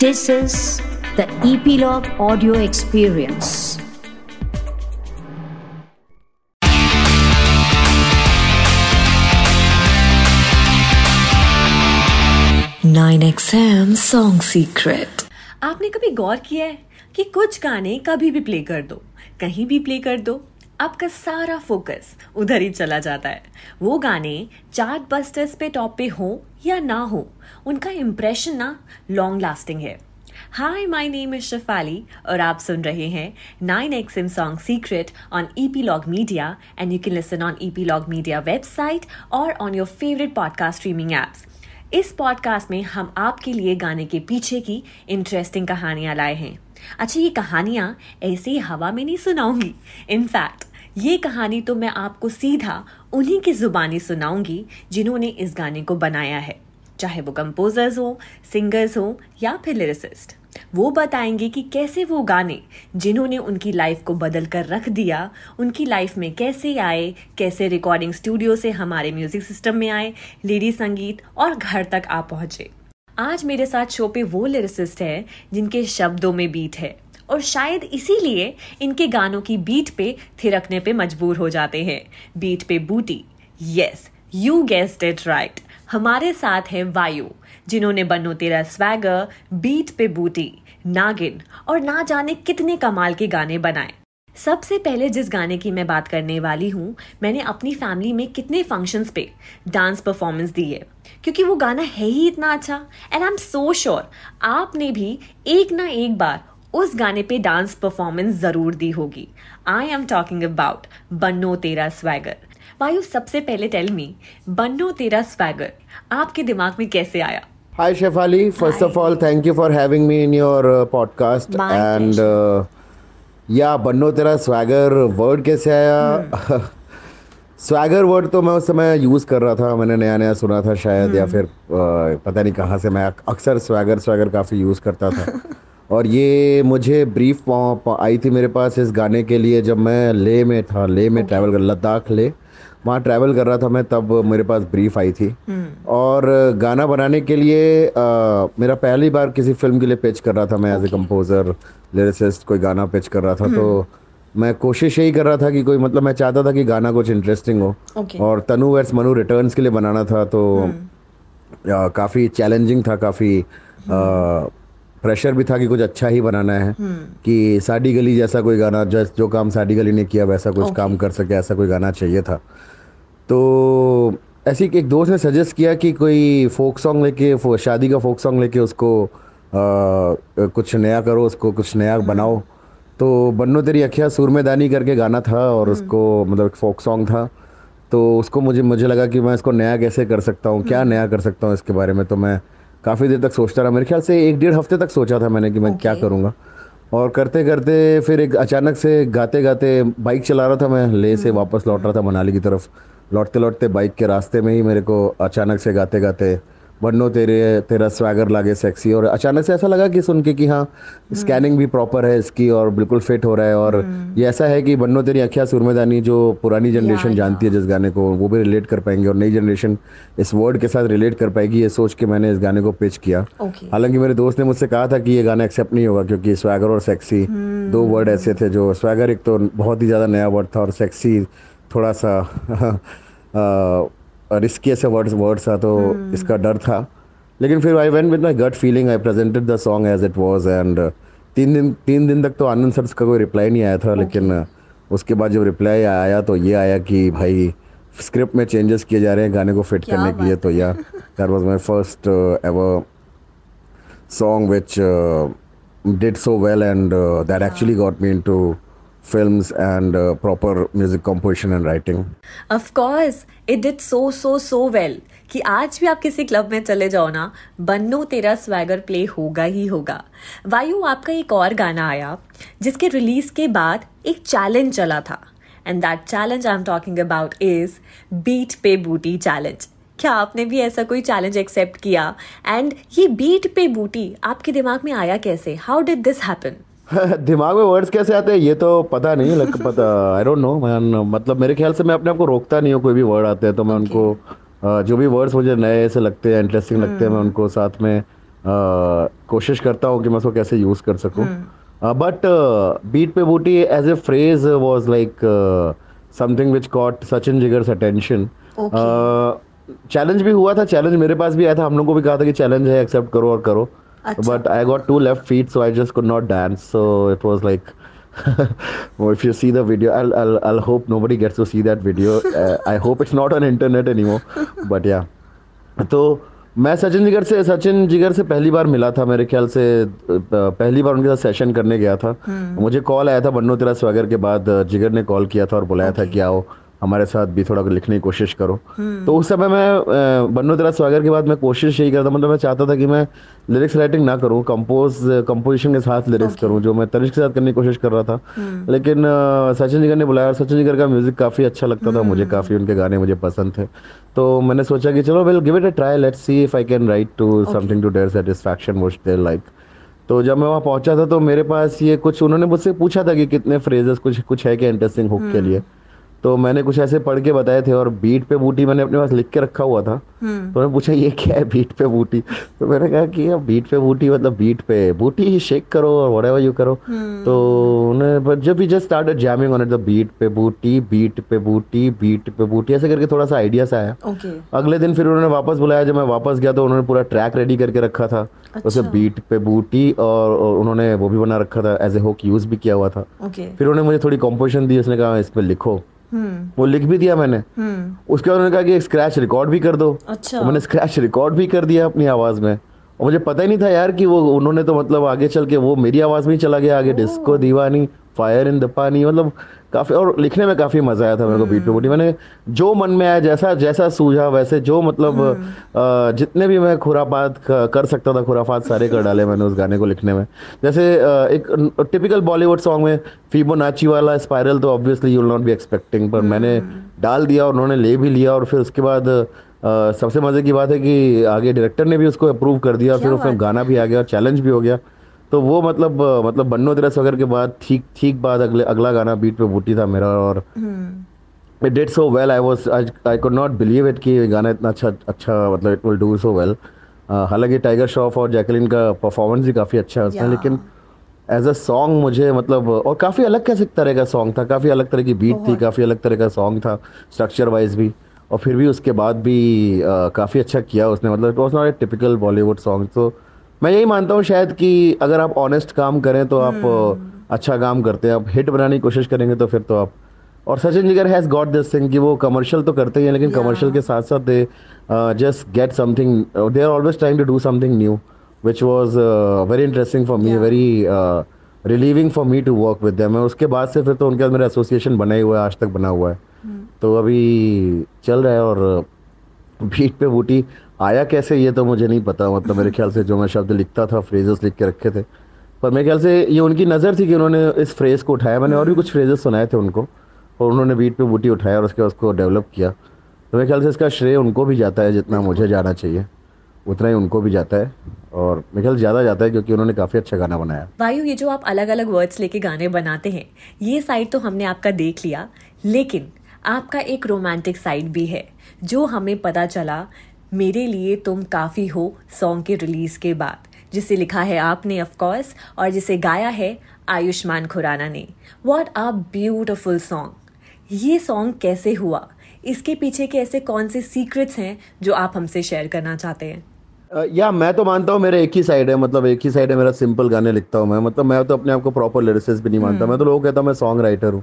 This is the Epilogue Audio Experience. Nine XM Song Secret. आपने कभी गौर किया है कि कुछ गाने कभी भी प्ले कर दो कहीं भी प्ले कर दो आपका सारा फोकस उधर ही चला जाता है। वो गाने चार्ट बस्टर्स पे टॉप पे हो या ना हो, उनका इम्प्रेशन ना लॉन्ग लास्टिंग है। Hi my name is Shafali और आप सुन रहे हैं nine X M song secret on E log media and you can listen on E log media website और on your favourite podcast streaming apps इस podcast में हम आपके लिए गाने के पीछे की इंटरेस्टिंग कहानियाँ लाए हैं। अच्छा ये कहानियाँ ऐसे हवा में नहीं सुनाऊँगी। इनफैक्ट ये कहानी तो मैं आपको सीधा उन्हीं की जुबानी सुनाऊँगी जिन्होंने इस गाने को बनाया है। चाहे वो कंपोजर्स हो सिंगर्स हो या फिर लिरिसिस्ट वो बताएँगे कि कैसे वो गाने जिन्होंने उनकी लाइफ को बदल कर रख दिया, उनकी लाइफ में कैसे आए, कैसे रिकॉर्डिंग स्टूडियो से हमारे म्यूज़िक सिस्टम में आए लेडी संगीत और घर तक आ पहुँचे। आज मेरे साथ शो पे वो लिरिसिस्ट है जिनके शब्दों में बीट है। और शायद इसीलिए इनके गानों की बीट पे थिरकने पे मजबूर हो जाते हैं। Beat pe booty. Yes you guessed it right हमारे साथ है वायु, जिन्होंने बनो तेरा स्वैगर बीट पे बूटी, नागिन, और ना जाने कितने कमाल के गाने बनाए। सबसे पहले जिस गाने की मैं बात करने वाली हूँ, मैंने अपनी फैमिली में कितने फ़ंक्शंस पे डांस परफॉर्मेंस दी है क्योंकि वो गाना है ही इतना अच्छा। And I am so sure आपने भी एक ना एक बार उस गाने पे डांस परफॉर्मेंस ज़रूर दी होगी। I am talking about Banno Tera swagger वायु सबसे पहले टेल मी बन्नो तेरा स्वैगर आपके दिमाग में कैसे आया? Hi Shefali, first of all, thank you for having me in your uh, podcast. My and uh, yeah, बन्नो तेरा स्वैगर वर्ड कैसे आया? स्वैगर वर्ड तो मैं उस समय यूज़ कर रहा था मैंने नया नया सुना था शायद या फिर uh, पता नहीं कहाँ से मैं अक्सर स्वैगर स्वैगर काफ़ी यूज़ करता था। और ये मुझे ब्रीफ आई थी मेरे पास इस गाने के लिए जब मैं ले में था ले में ट्रैवल कर लद्दाख ले। वहाँ ट्रैवल कर रहा था मैं तब मेरे पास ब्रीफ आई थी। और गाना बनाने के लिए आ, मेरा पहली बार किसी फ़िल्म के लिए पिच कर रहा था मैं एज ए कंपोजर लिरिसिस्ट कोई गाना पिच कर रहा था। तो मैं कोशिश यही कर रहा था कि कोई मतलब मैं चाहता था कि गाना कुछ इंटरेस्टिंग हो। Okay. और तनु वेट्स मनु रिटर्न्स के लिए बनाना था तो आ, काफ़ी चैलेंजिंग था काफ़ी प्रेशर भी था कि कुछ अच्छा ही बनाना है कि साडी गली जैसा कोई गाना जो जो काम साडी गली ने किया वैसा कुछ काम कर सके ऐसा कोई गाना चाहिए था। तो ऐसे एक दोस्त ने सजेस्ट किया कि कोई फोक सॉन्ग लेके शादी का फोक सॉन्ग लेके उसको आ, कुछ नया करो उसको कुछ नया बनाओ। तो बन्नो तेरी अखिया सुर में दानी करके गाना था और उसको मतलब फोक सॉन्ग था। तो उसको मुझे मुझे लगा कि मैं इसको नया कैसे कर सकता हूँ क्या नया कर सकता हूँ इसके बारे में तो मैं काफ़ी देर तक सोचता रहा। मेरे ख्याल से एक डेढ़ हफ़्ते तक सोचा था मैंने कि मैं okay. क्या करूँगा। और करते करते फिर एक अचानक से गाते गाते बाइक चला रहा था मैं ले से वापस लौट रहा था मनाली की तरफ़। लौटते लौटते बाइक के रास्ते में ही मेरे को अचानक से गाते गाते बन्नो तेरे तेरा स्वैगर लागे सेक्सी और अचानक से ऐसा लगा कि सुन के कि हाँ स्कैनिंग भी प्रॉपर है इसकी और बिल्कुल फिट हो रहा है और ये ऐसा है कि बन्नो तेरी अखिया सुरमेदानी जो पुरानी जनरेशन जानती है जिस गाने को वो भी रिलेट कर पाएँगे और नई जनरेशन इस वर्ड के साथ रिलेट कर पाएगी ये सोच के मैंने इस गाने को पिच किया. हालाँकि मेरे दोस्त ने मुझसे कहा था कि ये गाना एक्सेप्ट नहीं होगा क्योंकि स्वैगर और सेक्सी दो वर्ड ऐसे थे जो स्वैगर एक तो बहुत ही ज़्यादा नया वर्ड था और सेक्सी थोड़ा सा रिस्की ऐसे वर्ड्स वर्ड था तो इसका डर था। लेकिन फिर I went with my gut feeling I presented the song as it was and तीन दिन तीन दिन तक तो आनंद सर का कोई रिप्लाई नहीं आया था लेकिन uh, उसके बाद जब रिप्लाई आया तो ये आया कि भाई स्क्रिप्ट में चेंजेस किए जा रहे हैं गाने को फिट करने के लिए तो या that was my first ever song which uh, so well and and that actually got me into films and uh, proper music composition and writing. Of course it did so so so well कि आज भी आप किसी club में चले जाओ ना बन्नो तेरा स्वैगर प्ले होगा ही होगा। वायु आपका एक और गाना आया जिसके रिलीज़ के बाद एक चैलेंज चला था। And that challenge I am talking about is beat pe booty challenge क्या आपने भी ऐसा कोई चैलेंज एक्सेप्ट किया? एंड ये बीट पे बूटी आपके दिमाग में आया कैसे? हाउ डिड दिस हैपन दिमाग में वर्ड्स कैसे आते हैं? ये तो पता नहीं लग पता आई डोंट नो मैन मतलब मेरे ख्याल से मैं अपने आप को रोकता नहीं हूँ कोई भी वर्ड आते हैं तो मैं उनको जो भी वर्ड्स मुझे नए ऐसे लगते हैं इंटरेस्टिंग लगते हैं मैं उनको साथ में कोशिश करता हूँ कि मैं उसको कैसे यूज़ कर सकूँ. But beat pe booty as a phrase was like something which caught Sachin Jigar's attention challenge भी हुआ था चैलेंज मेरे पास भी आया था. हम लोग को भी कहा था कि चैलेंज है एक्सेप्ट करो और करो. अच्छा। But I got two left feet so I just could not dance so it was like if you see the video I'll, I'll I'll hope nobody gets to see that video. Uh, I hope it's not on internet anymore. But yeah. तो मैं सचिन जिगर से सचिन जिगर से पहली बार मिला था मेरे ख्याल से पहली बार उनके साथ सेशन करने गया था। मुझे कॉल आया था बन्नो तेरा स्वागर के बाद जिगर ने कॉल किया था और बुलाया okay. था कि आओ। हमारे साथ भी थोड़ा लिखने की कोशिश करो। तो उस समय मैं बन्नो तेरा स्वागर के बाद मैं कोशिश यही करता मतलब मैं चाहता था कि मैं लिरिक्स राइटिंग ना करूँ कंपोज कंपोजिशन के साथ लिरिक्स okay. करूँ जो मैं तनिष्क के साथ करने की कोशिश कर रहा था। लेकिन अ, सचिन जिगर ने बुलाया और सचिन जिगर का म्यूज़िक काफ़ी अच्छा लगता था मुझे काफ़ी उनके गाने मुझे पसंद थे। तो मैंने सोचा कि चलो will give it a try let's see if I can write to something to their satisfaction which they like तो जब मैं वहाँ पहुँचा था तो मेरे पास ये कुछ उन्होंने मुझसे पूछा था कि कितने फ्रेजेस कुछ कुछ है क्या इंटरेस्टिंग हुक के लिए। तो मैंने कुछ ऐसे पढ़ के बताए थे और बीट पे बूटी मैंने अपने पास लिख के रखा हुआ था। तो उन्होंने पूछा ये क्या है बीट पे बूटी? तो मैंने कहा कि यार बीट पे बूटी मतलब बीट पे बूटी शेक करो और व्हाटएवर यू करो। तो उन्हें but जब भी just started jamming on it the beat pe booty beat पे बूटी बीट पे बूटी ऐसे करके थोड़ा सा आइडिया सा आया अगले दिन फिर उन्होंने वापस बुलाया। जब मैं वापस गया तो उन्होंने पूरा ट्रैक रेडी करके रखा था। उसे बीट पे बूटी और, उन्होंने वो भी बना रखा था एज ए होक यूज़ भी किया हुआ था। फिर उन्होंने मुझे थोड़ी कॉम्पोजिशन दी उसने कहा इस पे लिखो। हम्म वो लिख भी दिया मैंने। उसके बाद उन्होंने कहा कि एक स्क्रैच रिकॉर्ड भी कर दो। अच्छा। तो मैंने स्क्रैच रिकॉर्ड भी कर दिया अपनी आवाज़ में। और मुझे पता ही नहीं था यार कि वो उन्होंने तो मतलब आगे चल के वो मेरी आवाज़ में ही चला गया आगे disco Deewani fire in the paani मतलब काफ़ी और लिखने में काफ़ी मज़ा आया था मेरे को बीट पे बूटी मैंने जो मन में आया जैसा जैसा सूझा वैसे जो मतलब अ, जितने भी मैं खुरापात क- कर सकता था खुराफात सारे कर डाले मैंने उस गाने को लिखने में। जैसे एक टिपिकल बॉलीवुड सॉन्ग में फीबो नाची वाला स्पायरल तो obviously you will not be expecting पर मैंने डाल दिया और उन्होंने ले भी लिया और फिर उसके बाद सबसे मज़े की बात है कि आगे डायरेक्टर ने भी उसको अप्रूव कर दिया फिर उसमें गाना भी आ गया और चैलेंज भी हो गया। तो वो मतलब मतलब बन्नो तेरा सगर के बाद ठीक ठीक बाद अगले अगला गाना बीट पे बूटी था मेरा और it did so well I was I could not believe it कि गाना इतना अच्छा अच्छा मतलब it will do so well हालाँकि टाइगर श्रॉफ और जैकलिन का परफॉर्मेंस भी काफ़ी अच्छा है उसमें Yeah. लेकिन एज अ सॉन्ग मुझे मतलब और काफ़ी अलग कैसे तरह का सॉन्ग था काफ़ी अलग तरह की बीट थी काफ़ी अलग तरह का सॉन्ग था स्ट्रक्चर वाइज भी और फिर भी उसके बाद भी काफ़ी अच्छा किया उसने मतलब it was not a typical Bollywood song तो मैं यही मानता हूँ शायद कि अगर आप ऑनेस्ट काम करें तो आप अच्छा काम करते हैं। आप हिट बनाने की कोशिश करेंगे तो फिर तो आप और Sachin Jigar has got this thing कि वो कमर्शियल तो करते ही हैं लेकिन कमर्शियल के साथ साथ they just get something they are always trying to do something new which was very interesting for me very relieving for me to work with with उसके बाद से फिर तो उनके साथ मेरा एसोसिएशन बना ही हुआ है आज तक बना हुआ है। तो अभी चल रहा है और बीट पे बूटी आया कैसे ये तो मुझे नहीं पता मतलब मेरे ख्याल से जो मैं शब्द लिखता था फ्रेजेस लिख के रखे थे। पर मेरे ख्याल से ये उनकी नज़र थी कि उन्होंने इस फ्रेज को उठाया। मैंने और भी कुछ फ्रेजेस सुनाए थे उनको, और उन्होंने बीट पे बूटी उठाया और उसके उसको डेवलप किया। तो मेरे ख्याल से इसका श्रेय उनको भी जाता है, जितना मुझे जाना चाहिए। उतना ही उनको भी जाता है, और मेरे ख्याल ज़्यादा जाता है क्योंकि उन्होंने काफ़ी अच्छा गाना बनाया। वायु ये जो आप अलग अलग वर्ड्स लेके गाने बनाते हैं, ये साइड तो हमने आपका देख लिया, लेकिन आपका एक रोमांटिक साइड भी है, जो हमें पता चला मेरे लिए तुम काफ़ी हो सॉन्ग के रिलीज़ के बाद। जिसे लिखा है आपने ऑफ़ कोर्स और जिसे गाया है आयुष्मान खुराना ने। व्हाट आ ब्यूटिफुल सॉन्ग ये सॉन्ग कैसे हुआ? इसके पीछे के ऐसे कौन से सीक्रेट्स हैं जो आप हमसे शेयर करना चाहते हैं? या मैं तो मानता हूँ मेरा एक ही साइड है मतलब एक ही साइड है मेरा सिंपल गाने लिखता हूँ मैं। मतलब मैं तो अपने आप को प्रॉपर लिरिसिस्ट भी नहीं मानता। मैं तो लोगों कहता हूँ मैं सॉन्ग राइटर हूँ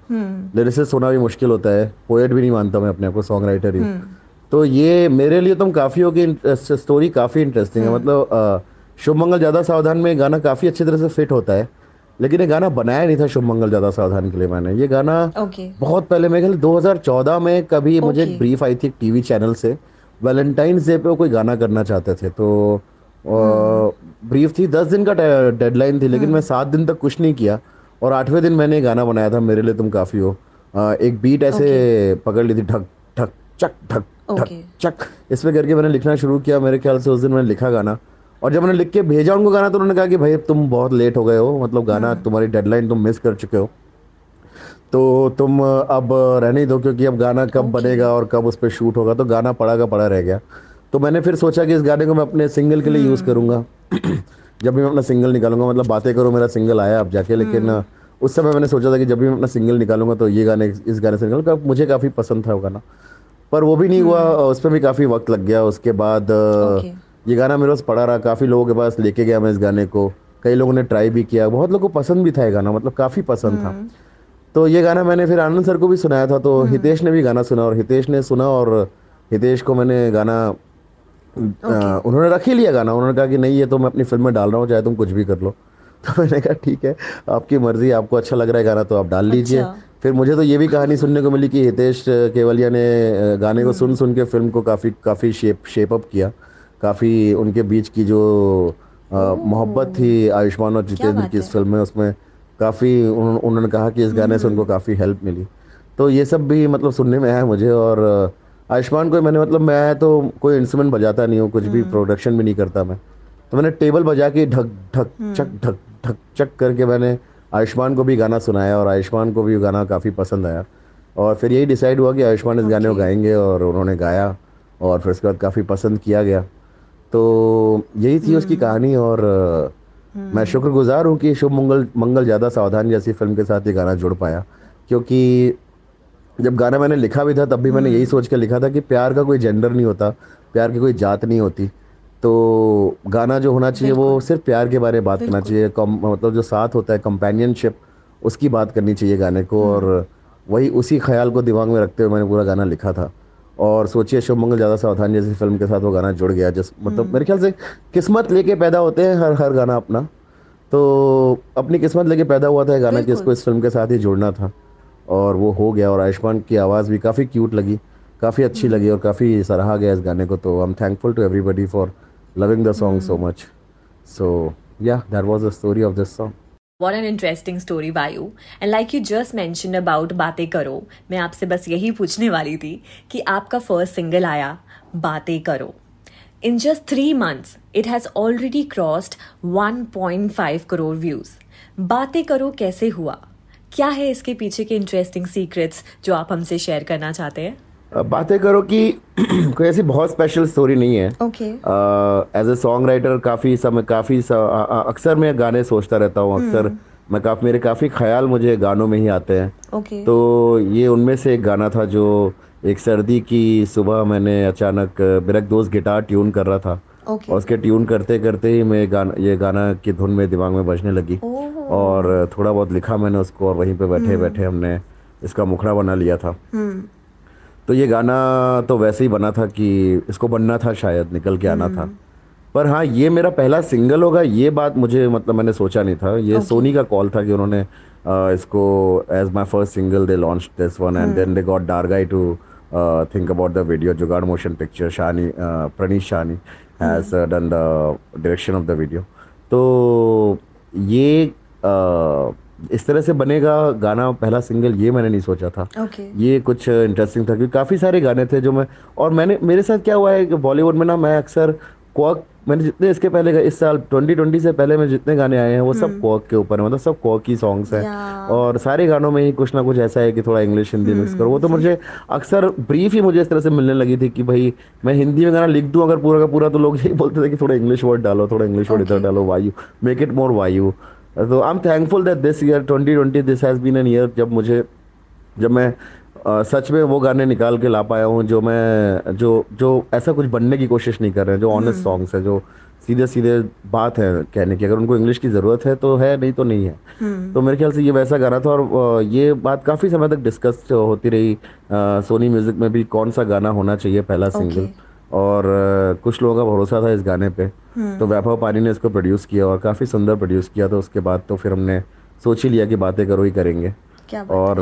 लिरिसिस्ट होना भी मुश्किल होता है पोएट भी नहीं मानता मैं अपने आप को सॉन्ग राइटर ही। हूँ तो ये मेरे लिए तुम काफ़ी होगी स्टोरी काफ़ी इंटरेस्टिंग है। मतलब शुभ मंगल ज़्यादा सावधान में गाना काफ़ी अच्छी तरह से फिट होता है। लेकिन ये गाना बनाया नहीं था शुभ मंगल ज़्यादा सावधान के लिए मैंने। ये गाना ओके। बहुत पहले मेरे ख्याल 2014 में कभी मुझे एक ब्रीफ आई थी टीवी चैनल से। वैलेंटाइंस डे पे वो कोई गाना करना चाहते थे तो ब्रीफ थी। दस दिन का डेडलाइन थी लेकिन मैं सात दिन तक कुछ नहीं किया। और आठवें दिन मैंने ये गाना बनाया था मेरे लिए तुम काफ़ी हो। एक बीट ऐसे पकड़ ली थी ठक चक ठक Okay. चक। इसमें करके मैंने लिखना शुरू किया मेरे ख्याल से उस दिन मैंने लिखा गाना। और जब मैंने लिख के भेजा उनको गाना तो उन्होंने कहा कि भाई तुम बहुत लेट हो गए हो। मतलब गाना तुम्हारी डेडलाइन तुम मिस कर चुके हो। तो तुम अब रहने ही दो क्योंकि अब गाना कब बनेगा और कब उस पर शूट होगा। तो गाना पड़ा का पड़ा रह गया। तो मैंने फिर सोचा कि इस गाने को मैं अपने सिंगल के लिए यूज़ करूँगा। जब भी मैं अपना सिंगल निकालूँगा मतलब बातें करो मेरा सिंगल आया अब जाके लेकिन उस समय मैंने सोचा था कि जब भी मैं अपना सिंगल निकालूँगा तो ये गाने इस गाने से निकालूँगा। मुझे काफ़ी पसंद था वो गाना। पर वो भी नहीं हुआ उस पर भी काफ़ी वक्त लग गया। उसके बाद Okay. ये गाना मेरे पास पड़ा रहा काफ़ी लोगों के पास लेके गया मैं इस गाने को। कई लोगों ने ट्राई भी किया बहुत लोगों को पसंद भी था ये गाना मतलब काफ़ी पसंद था। तो ये गाना मैंने फिर आनंद सर को भी सुनाया था तो हितेश ने भी गाना सुना और हितेश ने सुना और हितेश को मैंने गाना अ, उन्होंने रख ही लिया गाना। उन्होंने कहा कि नहीं ये तो मैं अपनी फ़िल्म में डाल रहा हूँ चाहे तुम कुछ भी कर लो। तो मैंने कहा ठीक है आपकी मर्ज़ी आपको अच्छा लग रहा है गाना तो आप डाल लीजिए। अच्छा। फिर मुझे तो ये भी कहानी सुनने को मिली कि हितेश केवलिया ने गाने को सुन सुन के फ़िल्म को काफ़ी काफ़ी शेप शेप अप किया। काफ़ी उनके बीच की जो मोहब्बत थी आयुष्मान और जितेंद्र की इस फ़िल्म में उसमें काफ़ी उन्होंने उन्होंने कहा कि इस गाने से उनको काफ़ी हेल्प मिली। तो ये सब भी मतलब सुनने में आया मुझे और आयुष्मान को मैंने मतलब मैं तो कोई इंस्ट्रूमेंट बजाता नहीं हूँ कुछ भी प्रोडक्शन भी नहीं करता मैं। तो मैंने टेबल बजा के ढक ढक चक ढक ढक चक करके मैंने आयुष्मान को भी गाना सुनाया और आयुष्मान को भी गाना काफ़ी पसंद आया। और फिर यही डिसाइड हुआ कि आयुष्मान इस गाने को गाएँगे और उन्होंने गाया और फिर उसके बाद काफ़ी पसंद किया गया। तो यही थी उसकी कहानी और मैं शुक्रगुजार हूँ कि शुभ मंगल मंगल ज़्यादा सावधान जैसी फ़िल्म के साथ ये गाना जुड़ पाया। क्योंकि जब गाना मैंने लिखा भी था तब भी मैंने यही सोच के लिखा था कि प्यार का कोई जेंडर नहीं होता प्यार की कोई जात नहीं होती। तो गाना जो होना चाहिए वो सिर्फ़ प्यार के बारे में बात करना चाहिए कम मतलब जो साथ होता है कंपेनियनशिप उसकी बात करनी चाहिए गाने को और वही उसी ख्याल को दिमाग में रखते हुए मैंने पूरा गाना लिखा था। और सोचिए शुभ मंगल ज़्यादा सावधान जैसी फ़िल्म के साथ वो गाना जुड़ गया जिस मतलब मेरे ख्याल से किस्मत लेके पैदा होते हैं हर हर गाना अपना। तो अपनी किस्मत लेके पैदा हुआ था गाना कि इसको इस फ़िल्म के साथ ही जुड़ना था। और वो हो गया और आयुष्मान की आवाज़ भी काफ़ी क्यूट लगी काफ़ी अच्छी लगी और काफ़ी सराहा गया इस गाने को। तो I am thankful to everybody for loving the song so much so yeah that was the story of this song What an interesting story, Vayu. And like you just mentioned about बातें करो मैं आपसे बस यही पूछने वाली थी कि आपका फ़र्स्ट सिंगल आया बातें करो In just three months, it has already crossed 1.5 crore views बातें करो कैसे हुआ? क्या है इसके पीछे के इंटरेस्टिंग सीक्रेट्स जो आप हमसे शेयर करना चाहते हैं? बातें करो कि कोई ऐसी बहुत स्पेशल स्टोरी नहीं है। एज ए सॉन्ग राइटर काफ़ी समय काफ़ी अक्सर मैं गाने सोचता रहता हूँ अक्सर मैं काफ़ी मेरे काफ़ी ख्याल मुझे गानों में ही आते हैं। ओके तो ये उनमें से एक गाना था जो एक सर्दी की सुबह मैंने अचानक मेरा दोस्त गिटार ट्यून कर रहा था। ओके और उसके ट्यून करते करते ही मैं गाना ये गाना की धुन में दिमाग में बजने लगी। oh. और थोड़ा बहुत लिखा मैंने उसको और वहीं पे बैठे बैठे हमने इसका मुखड़ा बना लिया था। तो ये गाना तो वैसे ही बना था कि इसको बनना था शायद निकल के आना था। पर हाँ ये मेरा पहला सिंगल होगा ये बात मुझे मतलब मैंने सोचा नहीं था। ये सोनी का कॉल था कि उन्होंने इसको as my first single they launch this one and then they got डारगाई to think about the video Jugaad motion picture Shani Pranish Shani has done the direction of the video तो ये अ, इस तरह से बनेगा गाना पहला सिंगल ये मैंने नहीं सोचा था। ओके। ये कुछ इंटरेस्टिंग था क्योंकि काफ़ी सारे गाने थे जो मैं और मैंने मेरे साथ क्या हुआ है कि बॉलीवुड में ना मैं अक्सर क्वॉक मैंने जितने इसके पहले इस साल 2020 से पहले में जितने गाने आए हैं वो सब कॉक के ऊपर है मतलब सब कॉक की सॉन्ग्स हैं और सारे गानों में ही कुछ ना कुछ ऐसा है कि थोड़ा इंग्लिश हिंदी मिक्स करो। वो तो मुझे अक्सर ब्रीफ ही मुझे इस तरह से मिलने लगी थी कि भाई मैं हिंदी में गाना लिख दूँ अगर पूरा का पूरा तो लोग यही बोलते थे कि थोड़ा इंग्लिश वर्ड डालो थोड़ा इंग्लिश वर्ड इधर डालो वायु मेक इट मोर वायु। तो I am thankful that this year 2020 this has been an year जब मुझे जब मैं अ, सच में वो गाने निकाल के ला पाया हूँ जो मैं जो जो ऐसा कुछ बनने की कोशिश नहीं कर रहे हैं जो ऑनेस्ट सॉन्ग्स है जो सीधे सीधे बात है कहने की। अगर उनको इंग्लिश की ज़रूरत है तो है नहीं तो नहीं है। तो मेरे ख्याल से ये वैसा गाना था और ये बात काफ़ी समय तक डिस्कस होती रही। अ, सोनी म्यूज़िक में भी कौन सा गाना होना चाहिए पहला सिंगल और कुछ लोगों का भरोसा था इस गाने पे। तो वैभव पानी ने इसको प्रोड्यूस किया और काफ़ी सुंदर प्रोड्यूस किया तो उसके बाद तो फिर हमने सोच ही लिया कि बातें करो ही करेंगे। क्या और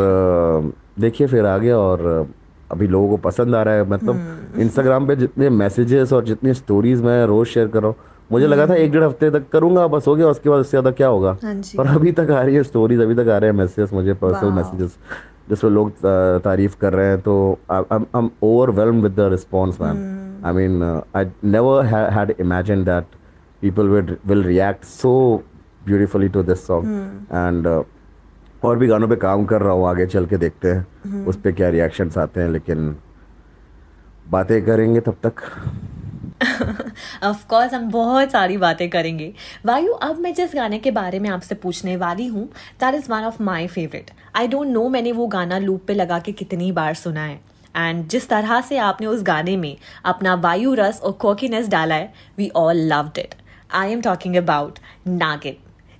देखिए फिर आ गया और अभी लोगों को पसंद आ रहा है मतलब इंस्टाग्राम पे जितने मैसेजेस और जितनी स्टोरीज मैं रोज शेयर कर रहा हूँ मुझे लगा था एक डेढ़ हफ़्ते तक करूँगा बस हो गया उसके बाद उससे ज़्यादा क्या होगा? हाँ पर अभी तक आ रही है स्टोरीज अभी तक आ रहे हैं मैसेजेस मुझे पर्सनल मैसेजेस जिसमें लोग तारीफ़ कर रहे हैं तो I am overwhelmed with the response ma'am I mean I never had imagine that people will will react so beautifully to this song. And uh, और भी गानों पे काम कर रहा हूँ आगे चल के देखते हैं। उस पे क्या रिएक्शंस आते हैं लेकिन बातें करेंगे तब तक। ऑफ़ कोर्स हम बहुत सारी बातें करेंगे। वायु अब मैं जिस गाने के बारे में आपसे पूछने वाली हूँ that is one of my favourite I don't know मैंने वो गाना लूप पे लगा के कितनी बार सुना है। एंड जिस तरह से आपने उस गाने में अपना वायु रस और कोकीनेस डाला है we all loved it I am talking about Nagin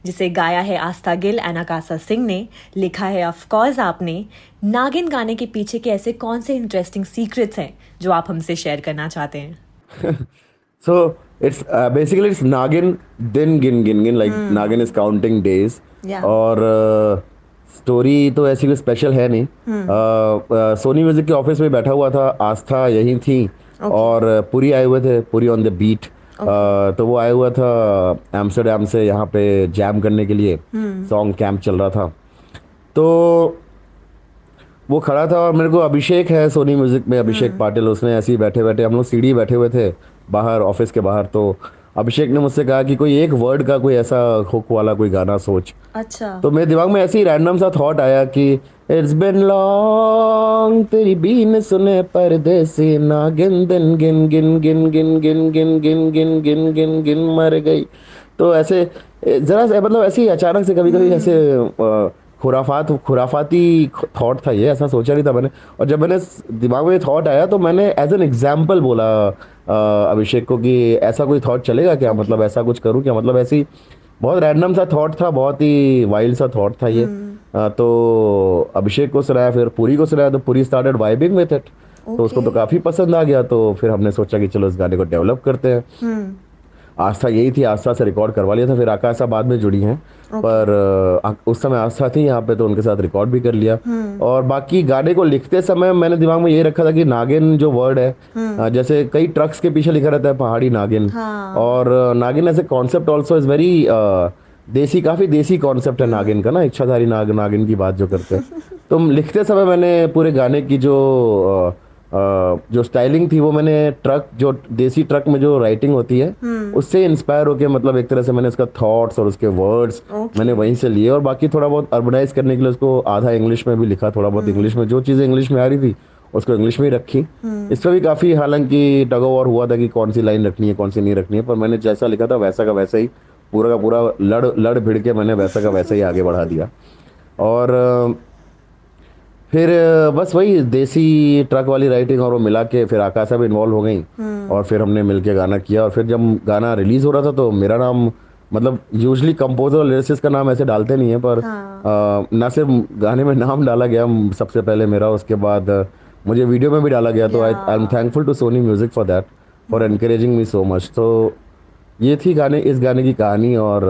जिसे गाया है आस्था गिल एंड आकाशा सिंह ने लिखा है ऑफकोर्स आपने। नागिन गाने के पीछे के ऐसे कौन से इंटरेस्टिंग सीक्रेट्स हैं जो आप हमसे शेयर करना चाहते हैं? So it's uh, basically it's Nagin then Gin Gin Gin like Nagin is counting days. Yeah. और स्टोरी तो ऐसी कोई स्पेशल है नहीं। सोनी म्यूज़िक के ऑफ़िस में बैठा हुआ था आस्था यही थी okay. और पुरी आए हुए थे पुरी ऑन द बीट तो वो आया हुआ था एम्स्टरडेम से यहाँ पे जैम करने के लिए। सॉन्ग कैंप चल रहा था। तो वो खड़ा था और मेरे को अभिषेक है सोनी म्यूज़िक में अभिषेक पाटिल उसने ऐसे ही बैठे बैठे हम लोग सीढ़ी बैठे हुए थे बाहर ऑफ़िस के बाहर तो अभिषेक ने मुझसे कहा कि कोई एक वर्ड का कोई ऐसा हुक वाला कोई गाना सोच अच्छा तो मेरे दिमाग में ऐसे ही रैंडम सा थॉट आया कि इट्स बिन लॉन्ग तेरी बीन सुने परदेसी ना गिन दिन गिन गिन गिन गिन गिन गिन गिन गिन गिन गिन गिन मर गई तो ऐसे जरा सा मतलब ऐसे ही अचानक से कभी कभी ऐसे खुराफात खुराफाती थॉट था ये ऐसा सोचा नहीं था मैंने और जब मैंने दिमाग में थॉट आया तो मैंने एज एन एग्ज़ाम्पल बोला अ, अभिषेक को कि ऐसा कोई थॉट चलेगा क्या? मतलब ऐसा कुछ करूँ क्या? मतलब ऐसी बहुत रैंडम सा थॉट था बहुत ही वाइल्ड सा थॉट था ये। आ, तो अभिषेक को सुनाया फिर पूरी को सुनाया तो पूरी स्टार्टेड वाइबिंग विथ इट तो उसको तो काफ़ी पसंद आ गया तो फिर हमने सोचा कि चलो इस गाने को डेवलप करते हैं। आस्था यही थी आस्था से रिकॉर्ड करवा लिया था फिर आकाशा बाद में जुड़ी हैं। पर उस समय आस्था थी यहाँ पे तो उनके साथ रिकॉर्ड भी कर लिया। और बाकी गाने को लिखते समय मैंने दिमाग में ये रखा था कि नागिन जो वर्ड है जैसे कई ट्रक्स के पीछे लिखा रहता है पहाड़ी नागिन। और naagin as a concept also is very desi काफ़ी देसी कॉन्सेप्ट है नागिन का ना इच्छाधारी नाग नागिन की बात जो करते हैं। तो लिखते समय मैंने पूरे गाने की जो जो स्टाइलिंग थी वो मैंने ट्रक जो देसी ट्रक में जो राइटिंग होती है उससे इंस्पायर होके मतलब एक तरह से मैंने उसका थॉट्स और उसके वर्ड्स मैंने वहीं से लिए और बाकी थोड़ा बहुत अर्बनाइज करने के लिए उसको आधा इंग्लिश में भी लिखा थोड़ा बहुत इंग्लिश में जो चीज़ें इंग्लिश में आ रही थी उसको इंग्लिश में ही रखी। इसका भी काफ़ी हालाँकि टग और हुआ था कि कौन सी लाइन रखनी है कौन सी नहीं रखनी है पर मैंने जैसा लिखा था वैसा का वैसा ही पूरा का पूरा लड़ लड़ भिड़ के मैंने वैसा का वैसा ही आगे बढ़ा दिया। और फिर बस वही देसी ट्रक वाली राइटिंग और वो मिला के फिर आकाशा भी इन्वॉल्व हो गई। और फिर हमने मिलके गाना किया और फिर जब गाना रिलीज़ हो रहा था तो मेरा नाम मतलब यूजली कंपोजर और लिरिसिस्ट का नाम ऐसे डालते नहीं है पर अ, ना सिर्फ़ गाने में नाम डाला गया सबसे पहले मेरा उसके बाद मुझे वीडियो में भी डाला गया तो I I am thankful to Sony Music for that for encouraging me so much तो ये थी गाने इस गाने की कहानी और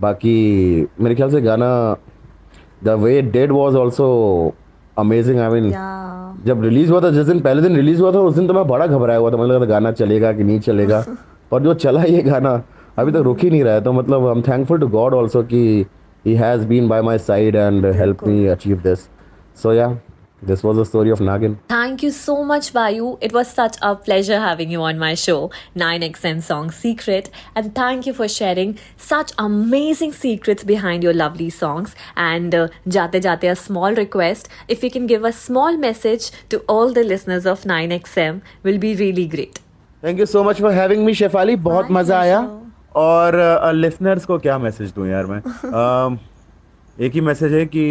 बाकी मेरे ख्याल से गाना the way that was also amazing I mean जब रिलीज़ हुआ था जिस दिन पहले दिन रिलीज़ हुआ था उस दिन तो मैं बड़ा घबराया हुआ था। मतलब लगा गाना चलेगा कि नहीं चलेगा? पर जो चला ये गाना अभी तक रुक ही नहीं रहा है। तो मतलब I am thankful to God also कि he has been by my side and help me achieve this so yeah this was the story of Naagin Thank you so much, Vayu. It was such a pleasure having you on my show, 9XM Song Secret. And thank you for sharing such amazing secrets behind your lovely songs. And uh, jate jate, a small request if you can give a small message to all the listeners of 9XM, will be really great. Thank you so much for having me Shefali बहुत मज़ा आया और listeners को क्या message दूँ यार मैं um, एक ही मैसेज है कि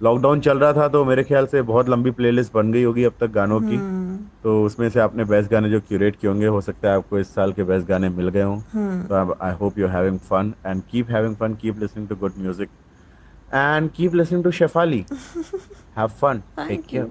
लॉकडाउन चल रहा था तो मेरे ख्याल से बहुत लंबी प्लेलिस्ट बन गई होगी अब तक गानों की। तो उसमें से आपने बेस्ट गाने जो क्यूरेट किए होंगे हो सकता है आपको इस साल के बेस्ट गाने मिल गए हों। तो I hope you having fun and keep having fun keep listening to good music and keep listening to Shefali have fun take care